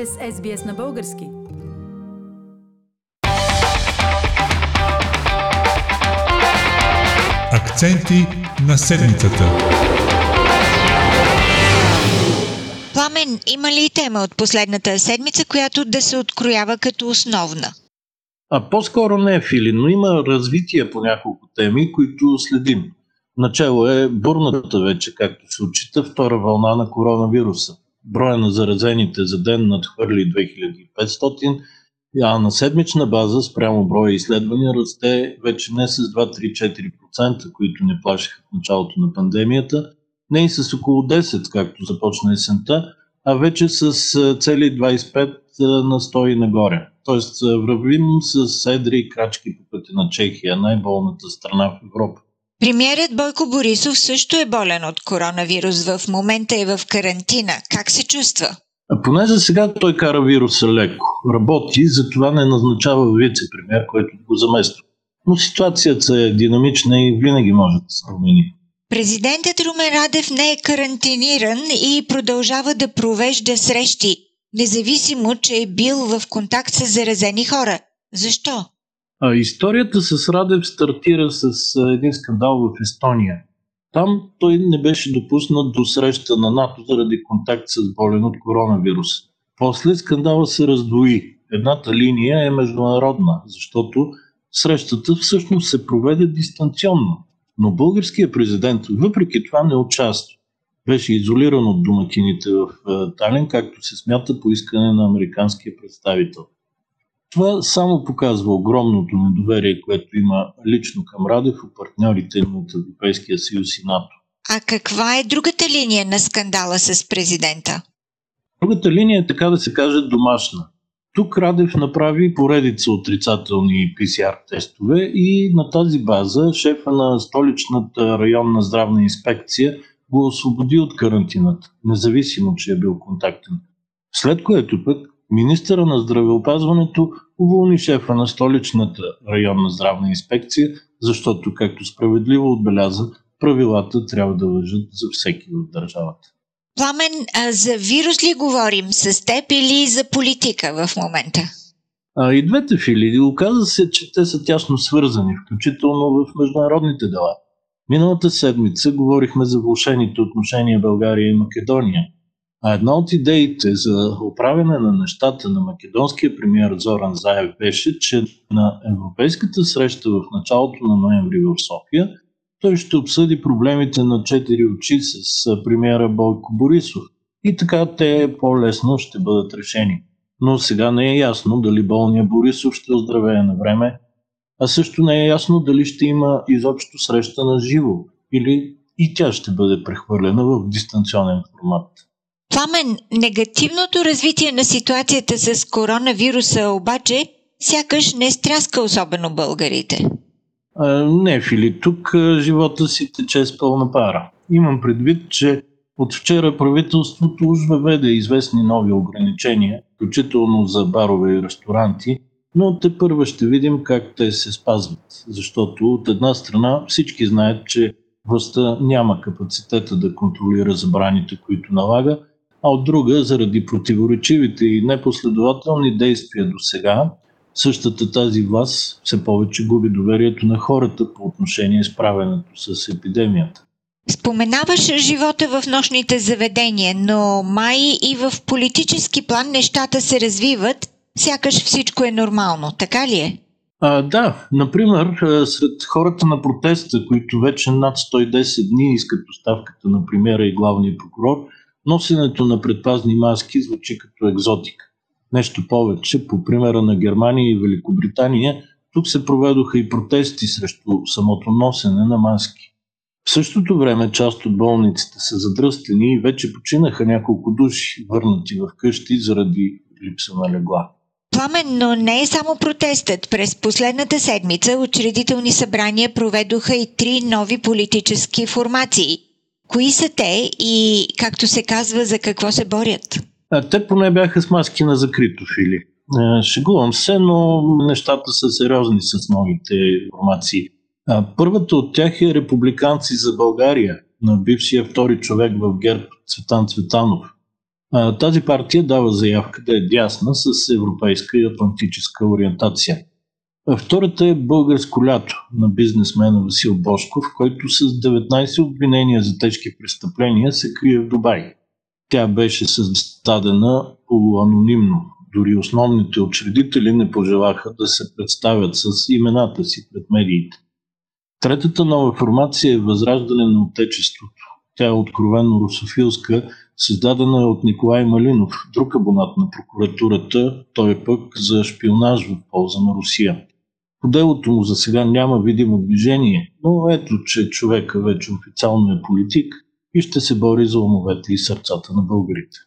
сте с SBS на български. Акценти на седмицата. Пламен, има ли тема от последната седмица, която да се откроява като основна? А по-скоро не е Фили, но има развитие по няколко теми, които следим. Начало е бурната вече, както се отчита, втора вълна на коронавируса. Броя на заразените за ден надхвърли 2500, а на седмична база спрямо броя изследвания расте вече не с 2-3-4%, които не плашиха в началото на пандемията, не и с около 10, както започна есента, а вече с цели 25 на 100 и нагоре. Тоест вървим с едри крачки по пътя на Чехия, най-болната страна в Европа. Премьерът Бойко Борисов също е болен от коронавирус. В момента е в карантина. Как се чувства? А поне за сега той кара вируса леко. Работи, затова не назначава вице-премьер, който го замества. Но ситуацията е динамична и винаги може да се промени. Президентът Румен Радев не е карантиниран и продължава да провежда срещи, независимо, че е бил в контакт с заразени хора. Защо? Историята с Радев стартира с един скандал в Естония. Там той не беше допуснат до среща на НАТО заради контакт с болен от коронавирус. После скандала се раздвои. Едната линия е международна, защото срещата всъщност се проведе дистанционно. Но българският президент въпреки това не участва. Беше изолиран от домакините в Талин, както се смята по искане на американския представител. Това само показва огромното недоверие, което има лично към Радев и партньорите му от Европейския съюз и НАТО. А каква е другата линия на скандала с президента? Другата линия е така да се каже домашна. Тук Радев направи поредица отрицателни PCR тестове и на тази база шефа на столичната районна здравна инспекция го освободи от карантината, независимо, че е бил контактен. След което пък Министъра на здравеопазването уволни шефа на столичната районна здравна инспекция, защото, както справедливо отбеляза, правилата трябва да въжат за всеки в държавата. Пламен, а за вирус ли говорим с теб или за политика в момента? А, и двете фили. Оказа се, че те са тясно свързани, включително в международните дела. Миналата седмица говорихме за влушените отношения България и Македония – а една от идеите за управяне на нещата на македонския премиер Зоран Заев беше, че на европейската среща в началото на ноември в София той ще обсъди проблемите на четири очи с премиера Бойко Борисов. И така те по-лесно ще бъдат решени. Но сега не е ясно дали болния Борисов ще оздравее на време, а също не е ясно дали ще има изобщо среща на живо или и тя ще бъде прехвърлена в дистанционен формат. Пламен, негативното развитие на ситуацията с коронавируса обаче сякаш не стряска особено българите. А, не, Фили, тук живота си тече с пълна пара. Имам предвид, че от вчера правителството уж въведе известни нови ограничения, включително за барове и ресторанти, но те първа ще видим как те се спазват. Защото от една страна всички знаят, че властта няма капацитета да контролира забраните, които налага, а от друга, заради противоречивите и непоследователни действия до сега, същата тази власт все повече губи доверието на хората по отношение с правенето с епидемията. Споменаваш живота в нощните заведения, но май и в политически план нещата се развиват, сякаш всичко е нормално, така ли е? А, да, например, сред хората на протеста, които вече над 110 дни искат оставката на премьера и главния прокурор – Носенето на предпазни маски звучи като екзотика. Нещо повече, по примера на Германия и Великобритания, тук се проведоха и протести срещу самото носене на маски. В същото време част от болниците са задръстени и вече починаха няколко души, върнати в къщи заради липса на легла. Пламен, но не е само протестът. През последната седмица учредителни събрания проведоха и три нови политически формации – Кои са те и, както се казва, за какво се борят? А, те поне бяха с маски на закрито, Фили. Шегувам се, но нещата са сериозни с новите информации. Първата от тях е Републиканци за България, на бившия втори човек в ГЕРБ Цветан Цветанов. Тази партия дава заявка да е дясна с европейска и атлантическа ориентация. Втората е Българско лято на бизнесмена Васил Бошков, който с 19 обвинения за тежки престъпления се крие в Дубай. Тя беше създадена полуанонимно. Дори основните учредители не пожелаха да се представят с имената си пред медиите. Третата нова формация е Възраждане на Отечеството. Тя е откровенно русофилска, създадена е от Николай Малинов, друг абонат на прокуратурата, той е пък за шпионаж в полза на Русия. По делото му за сега няма видимо движение, но ето, че човека вече официално е политик и ще се бори за умовете и сърцата на българите.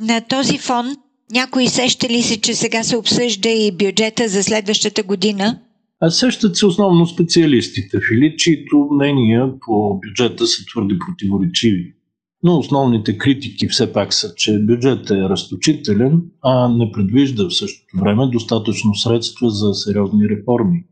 На този фон някои сеща ли се, че сега се обсъжда и бюджета за следващата година? А сещат се основно специалистите, Филип, чието мнения по бюджета са твърде противоречиви. Но основните критики все пак са, че бюджетът е разточителен, а не предвижда в същото време достатъчно средства за сериозни реформи.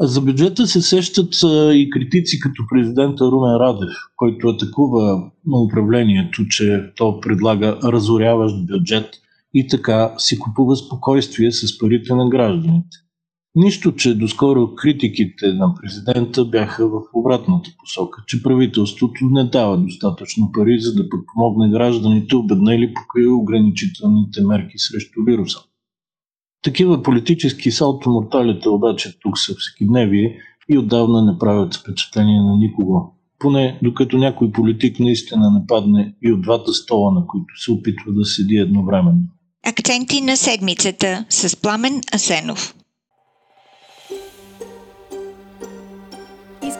За бюджета се сещат и критици като президента Румен Радев, който атакува на управлението, че то предлага разоряващ бюджет и така си купува спокойствие с парите на гражданите. Нищо, че доскоро критиките на президента бяха в обратната посока, че правителството не дава достатъчно пари, за да подпомогне гражданите, обеднели покрай ограничителните мерки срещу вируса. Такива политически салтоморталите обаче тук са всекидневие и отдавна не правят впечатление на никого. Поне докато някой политик наистина не падне и от двата стола, на които се опитва да седи едновременно. Акценти на седмицата с Пламен Асенов.